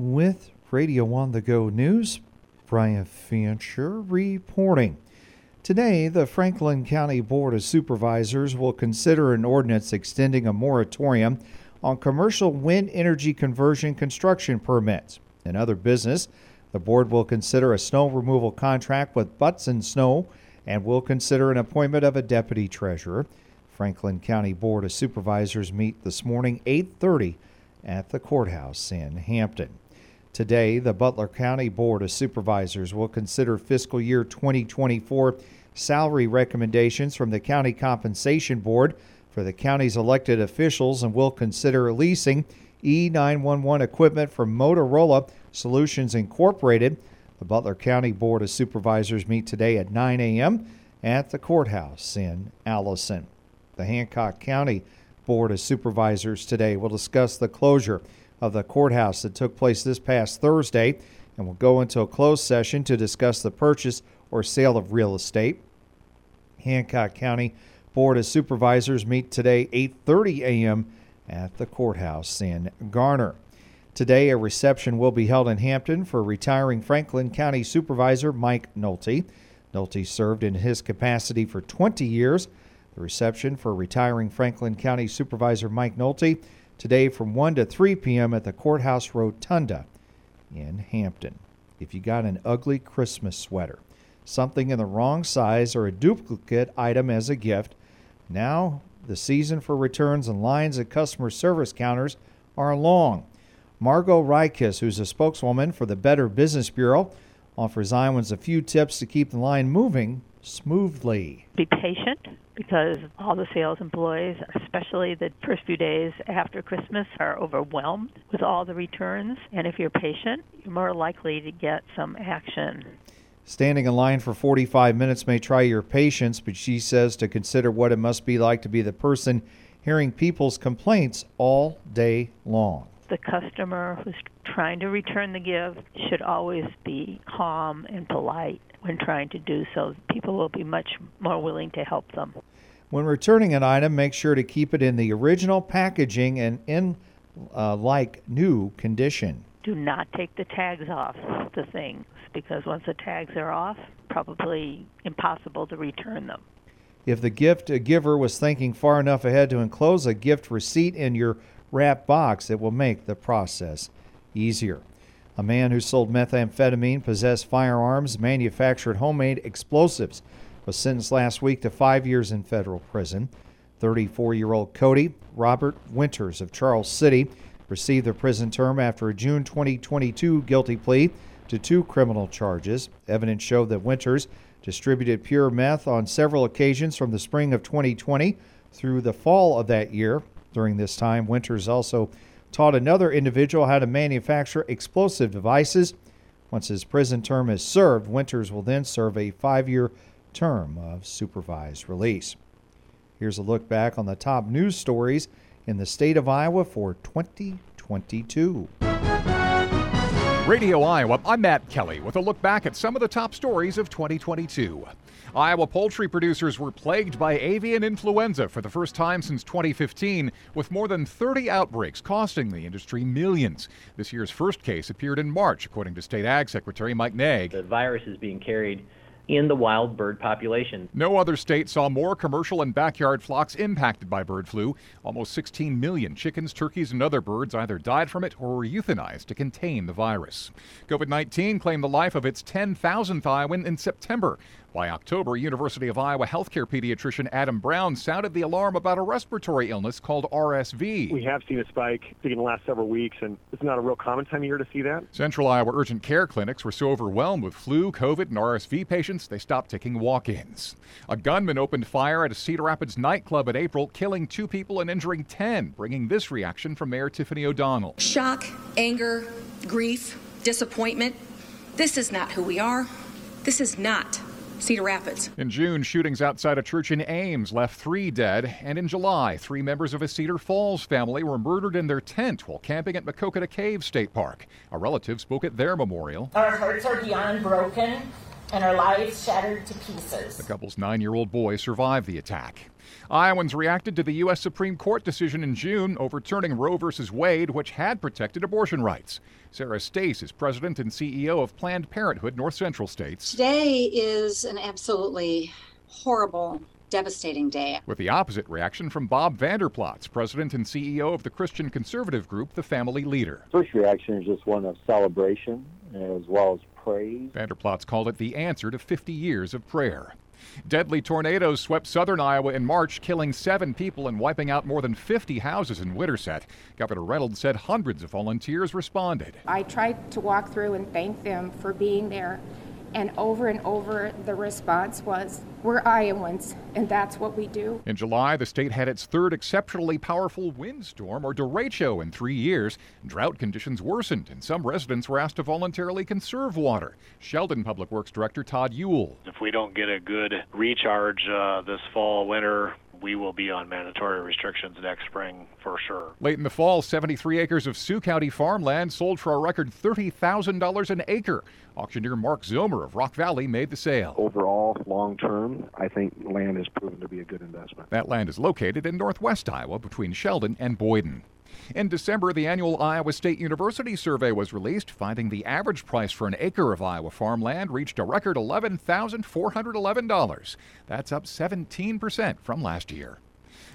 With Radio on the Go News, Brian Fancher reporting. Today, the Franklin County Board of Supervisors will consider an ordinance extending a moratorium on commercial wind energy conversion construction permits. In other business, the board will consider a snow removal contract with Butts and Snow and will consider an appointment of a deputy treasurer. Franklin County Board of Supervisors meet this morning 8:30 at the courthouse in Hampton. Today, the Butler County Board of Supervisors will consider fiscal year 2024 salary recommendations from the County Compensation Board for the county's elected officials and will consider leasing E911 equipment from Motorola Solutions Incorporated. The Butler County Board of Supervisors meet today at 9 a.m. at the courthouse in Allison. The Hancock County Board of Supervisors today will discuss the closure of the courthouse that took place this past Thursday and will go into a closed session to discuss the purchase or sale of real estate. Hancock County Board of Supervisors meet today 8:30 a.m. at the courthouse in Garner. Today, a reception will be held in Hampton for retiring Franklin County Supervisor Mike Nolte. Nolte served in his capacity for 20 years. The reception for retiring Franklin County Supervisor Mike Nolte today from 1 to 3 p.m. at the Courthouse Rotunda in Hampton. If you got an ugly Christmas sweater, something in the wrong size, or a duplicate item as a gift, now the season for returns and lines at customer service counters are long. Margot Rykis, who's a spokeswoman for the Better Business Bureau, offers Iowans a few tips to keep the line moving smoothly. Be patient because all the sales employees, especially the first few days after Christmas, are overwhelmed with all the returns. And if you're patient, you're more likely to get some action. Standing in line for 45 minutes may try your patience, but she says to consider what it must be like to be the person hearing people's complaints all day long. The customer who's trying to return the gift should always be calm and polite when trying to do so. People will be much more willing to help them. When returning an item, make sure to keep it in the original packaging and in uh, like new condition. Do not take the tags off the things because once the tags are off, probably impossible to return them. If the gift giver was thinking far enough ahead to enclose a gift receipt in your wrap box, that will make the process easier. A man who sold methamphetamine, possessed firearms, manufactured homemade explosives was sentenced last week to five years in federal prison. 34 year old Cody Robert Winters of Charles City received a prison term after a June 2022 guilty plea to two criminal charges. Evidence showed that Winters distributed pure meth on several occasions from the spring of 2020 through the fall of that year. During this time, Winters also taught another individual how to manufacture explosive devices. Once his prison term is served, Winters will then serve a five year term of supervised release. Here's a look back on the top news stories in the state of Iowa for 2022. Radio Iowa, I'm Matt Kelly with a look back at some of the top stories of 2022. Iowa poultry producers were plagued by avian influenza for the first time since 2015, with more than 30 outbreaks costing the industry millions. This year's first case appeared in March, according to State Ag Secretary Mike Naig. The virus is being carried in the wild bird population. No other state saw more commercial and backyard flocks impacted by bird flu. Almost 16 million chickens, turkeys, and other birds either died from it or were euthanized to contain the virus. COVID 19 claimed the life of its 10,000th Iowan in September. By October, University of Iowa healthcare pediatrician Adam Brown sounded the alarm about a respiratory illness called RSV. We have seen a spike in the last several weeks, and it's not a real common time of year to see that. Central Iowa urgent care clinics were so overwhelmed with flu, COVID, and RSV patients they stopped taking walk ins. A gunman opened fire at a Cedar Rapids nightclub in April, killing two people and injuring 10, bringing this reaction from Mayor Tiffany O'Donnell. Shock, anger, grief, disappointment. This is not who we are. This is not Cedar Rapids. In June, shootings outside a church in Ames left three dead, and in July, three members of a Cedar Falls family were murdered in their tent while camping at Maquoketa Cave State Park. A relative spoke at their memorial. Our hearts are beyond broken and our lives shattered to pieces. The couple's nine year old boy survived the attack. Iowans reacted to the U.S. Supreme Court decision in June overturning Roe v. Wade, which had protected abortion rights. Sarah Stoesz is president and CEO of Planned Parenthood North Central States. Today is an absolutely horrible devastating day. With the opposite reaction from Bob Vander Plaats, president and CEO of the Christian conservative group, The Family Leader. First reaction is just one of celebration as well as praise. Vander Plaats called it the answer to 50 years of prayer. Deadly tornadoes swept southern Iowa in March, killing seven people and wiping out more than 50 houses in Winterset. Governor Reynolds said hundreds of volunteers responded. I tried to walk through and thank them for being there and over and over, the response was, We're Iowans, and that's what we do. In July, the state had its third exceptionally powerful windstorm, or derecho, in three years. Drought conditions worsened, and some residents were asked to voluntarily conserve water. Sheldon Public Works Director Todd Ewell. If we don't get a good recharge uh, this fall, winter, we will be on mandatory restrictions next spring for sure. Late in the fall, 73 acres of Sioux County farmland sold for a record $30,000 an acre. Auctioneer Mark Zomer of Rock Valley made the sale. Overall, long term, I think land has proven to be a good investment. That land is located in northwest Iowa between Sheldon and Boyden. In December, the annual Iowa State University survey was released, finding the average price for an acre of Iowa farmland reached a record $11,411. That's up 17% from last year.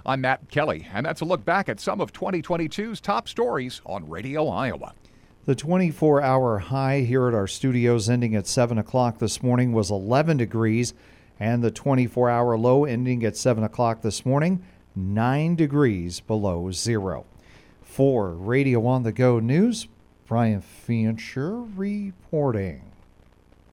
I'm Matt Kelly, and that's a look back at some of 2022's top stories on Radio Iowa. The 24 hour high here at our studios ending at 7 o'clock this morning was 11 degrees, and the 24 hour low ending at 7 o'clock this morning, 9 degrees below zero. For Radio on the Go News, Brian Fancher reporting.